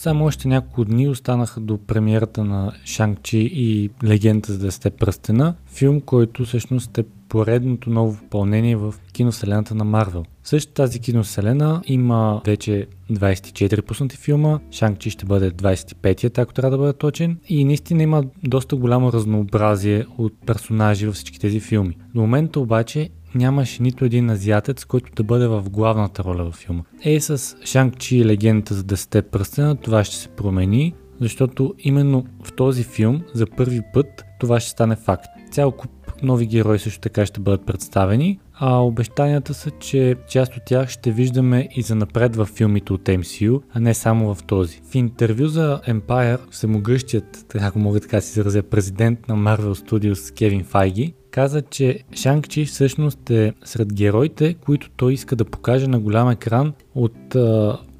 Само още няколко дни останаха до премиерата на Шанг-Чи и Легенда за 10 пръстена, филм, който всъщност е поредното ново попълнение в киновселената на Марвел. Също тази киновселена има вече 24 пуснати филма, Шанг-Чи ще бъде 25-ят, ако трябва да бъде точен, и наистина има доста голямо разнообразие от персонажи във всички тези филми. До момента обаче нямаше нито един азиатец, който да бъде в главната роля във филма. Е, с Шанг-Чи и легендата за 10 пръстена това ще се промени, защото именно в този филм за първи път това ще стане факт. Цял куп нови герои също така ще бъдат представени, а обещанията са, че част от тях ще виждаме и за напред в филмите от MCU, а не само в този. В интервю за Empire, всемогъщият, ако мога така си изразя, президент на Marvel Studios Кевин Файги, каза, че Шанг-Чи всъщност е сред героите, които той иска да покаже на голям екран от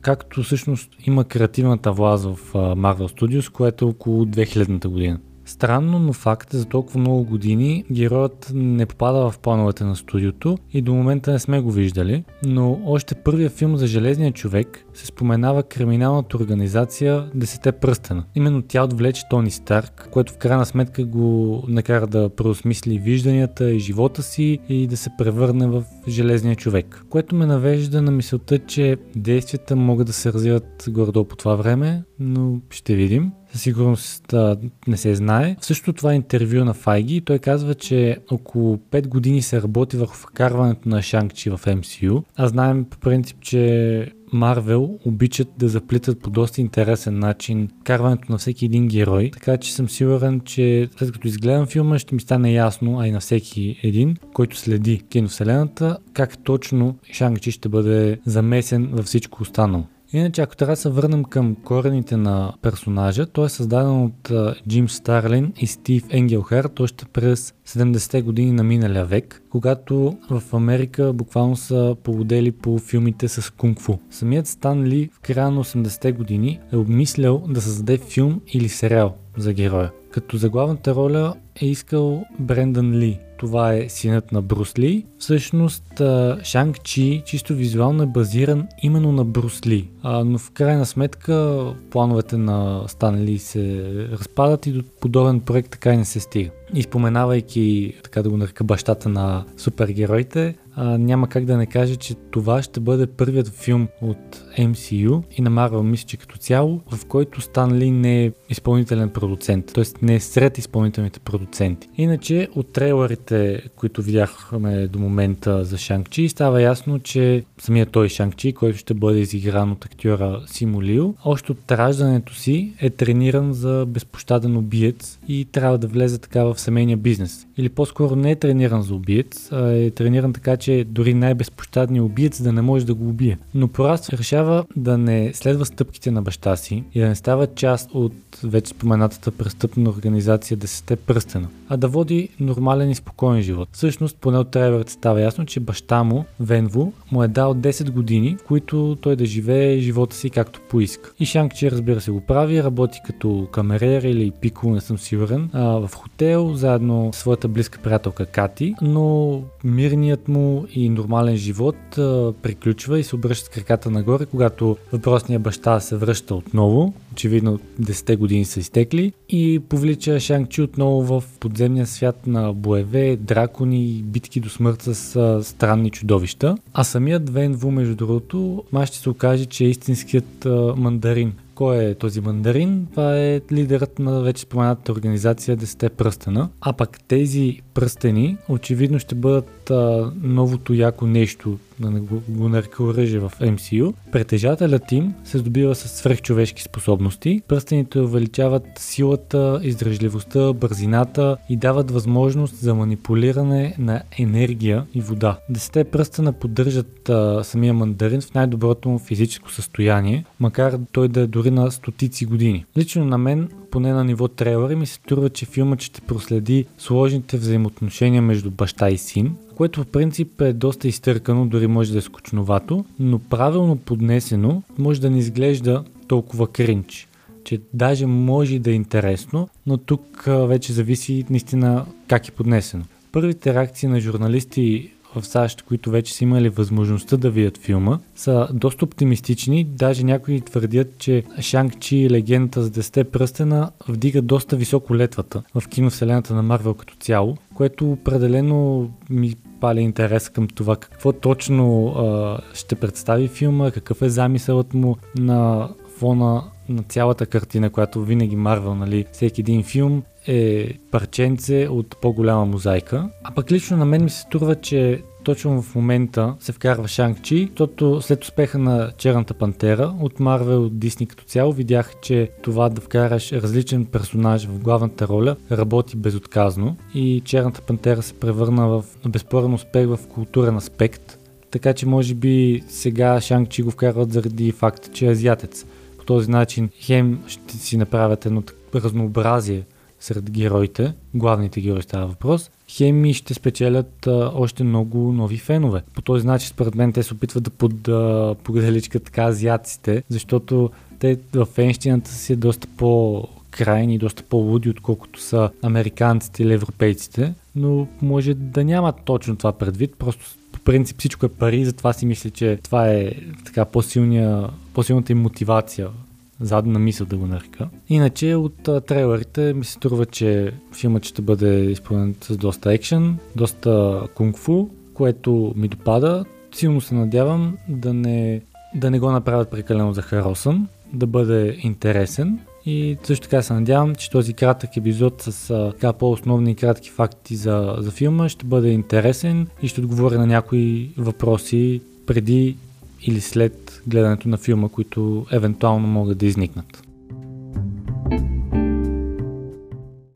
както всъщност има креативната власт в Marvel Studios, което е около 2000-та година. Странно, но факт е за толкова много години героят не попада в плановете на студиото и до момента не сме го виждали, но още първия филм за Железния човек се споменава криминалната организация Десете пръстена. Именно тя отвлече Тони Старк, което в крайна сметка го накара да преосмисли вижданията и живота си и да се превърне в Железния човек. Което ме навежда на мисълта, че действията могат да се развиват горе по това време, но ще видим със сигурност а, не се знае. В същото това интервю на Файги той казва, че около 5 години се работи върху вкарването на Шанг-Чи в MCU, а знаем по принцип, че Марвел обичат да заплитат по доста интересен начин карването на всеки един герой, така че съм сигурен, че след като изгледам филма ще ми стане ясно, а и на всеки един, който следи киновселената, как точно Шанг-Чи ще бъде замесен във всичко останало. Иначе, ако трябва да се върнем към корените на персонажа, той е създаден от Джим Старлин и Стив Енгелхарт още през 70-те години на миналия век, когато в Америка буквално са поводели по филмите с кунг-фу. Самият Стан Ли в края на 80-те години е обмислял да създаде филм или сериал за героя. Като за главната роля е искал Брендан Ли, това е синът на Брус Ли. Всъщност Шанг Чи чисто визуално е базиран именно на Брус Ли, а, но в крайна сметка плановете на Стан Ли се разпадат и до подобен проект така и не се стига. И споменавайки, така да го нарека бащата на супергероите, а, няма как да не каже, че това ще бъде първият филм от MCU и на Marvel мисля, че като цяло, в който Стан Ли не е изпълнителен продуцент, т.е. не е сред изпълнителните продуценти. Иначе от трейлерите, които видяхме до момента за Шанг-Чи, става ясно, че самият той Шанг-Чи, който ще бъде изигран от актьора Симо Лио, още от раждането си е трениран за безпощаден убиец и трябва да влезе така в семейния бизнес. Или по-скоро не е трениран за убиец, а е трениран така, че дори най-безпощадният убиец да не може да го убие. Но пораст решава да не следва стъпките на баща си и да не става част от вече споменатата престъпна организация Десете пръстена, а да води нормален и спокоен живот. Всъщност, поне от трейлерът става ясно, че баща му, Венво, му е дал 10 години, които той да живее живота си както поиска. И Шанг Чи разбира се го прави, работи като камерер или пико, не съм сигурен, а, в хотел, заедно с своята близка приятелка Кати, но мирният му и нормален живот а, приключва и се обръща с краката нагоре, когато въпросният баща се връща отново, очевидно 10 години са изтекли и повлича Шанг-Чи отново в подземния свят на боеве, дракони битки до смърт с а, странни чудовища. А самият Вен Ву, между другото, май ще се окаже, че е истинският а, мандарин. Кой е този мандарин? Това е лидерът на вече споменатата организация Десете пръстена. А пък тези пръстени очевидно ще бъдат а, новото яко нещо да не го, го нарека оръжие в MCU, притежателят им се здобива с свръхчовешки способности. Пръстените увеличават силата, издръжливостта, бързината и дават възможност за манипулиране на енергия и вода. Десете пръстена поддържат а, самия мандарин в най-доброто му физическо състояние, макар той да е дори на стотици години. Лично на мен поне на ниво трейлери ми се струва, че филмът ще проследи сложните взаимоотношения между баща и син, което в принцип е доста изтъркано, дори може да е скучновато, но правилно поднесено може да не изглежда толкова кринч че даже може да е интересно, но тук вече зависи наистина как е поднесено. Първите реакции на журналисти в САЩ, които вече са имали възможността да видят филма, са доста оптимистични. Даже някои твърдят, че Шанг-Чи и легендата за 10 пръстена вдига доста високо летвата в киновселената на Марвел като цяло, което определено ми пали интерес към това какво точно а, ще представи филма, какъв е замисълът му на фона на цялата картина, която винаги Марвел, нали, всеки един филм е парченце от по-голяма мозайка. А пък лично на мен ми се струва, че точно в момента се вкарва Шанг-Чи, защото след успеха на Черната пантера от Марвел, от Дисни като цяло, видях, че това да вкараш различен персонаж в главната роля работи безотказно и Черната пантера се превърна в безспорен успех в културен аспект. Така че може би сега Шанг-Чи го вкарват заради факта, че е азиатец. По този начин хем ще си направят едно разнообразие сред героите, главните герои става въпрос, хеми ще спечелят а, още много нови фенове. По този начин, според мен, те се опитват да под, а, поделичкат така азиатците, защото те в фенщината си е доста по крайни, доста по-луди, отколкото са американците или европейците, но може да няма точно това предвид, просто по принцип всичко е пари, затова си мисля, че това е така по-силната им мотивация задна мисъл да го нарека. Иначе от а, трейлерите ми се струва, че филмът ще бъде изпълнен с доста екшен, доста кунг-фу, което ми допада. Силно се надявам да не, да не го направят прекалено за харосан, да бъде интересен и също така се надявам, че този кратък епизод с а, така по-основни кратки факти за, за филма ще бъде интересен и ще отговоря на някои въпроси преди или след гледането на филма, които евентуално могат да изникнат.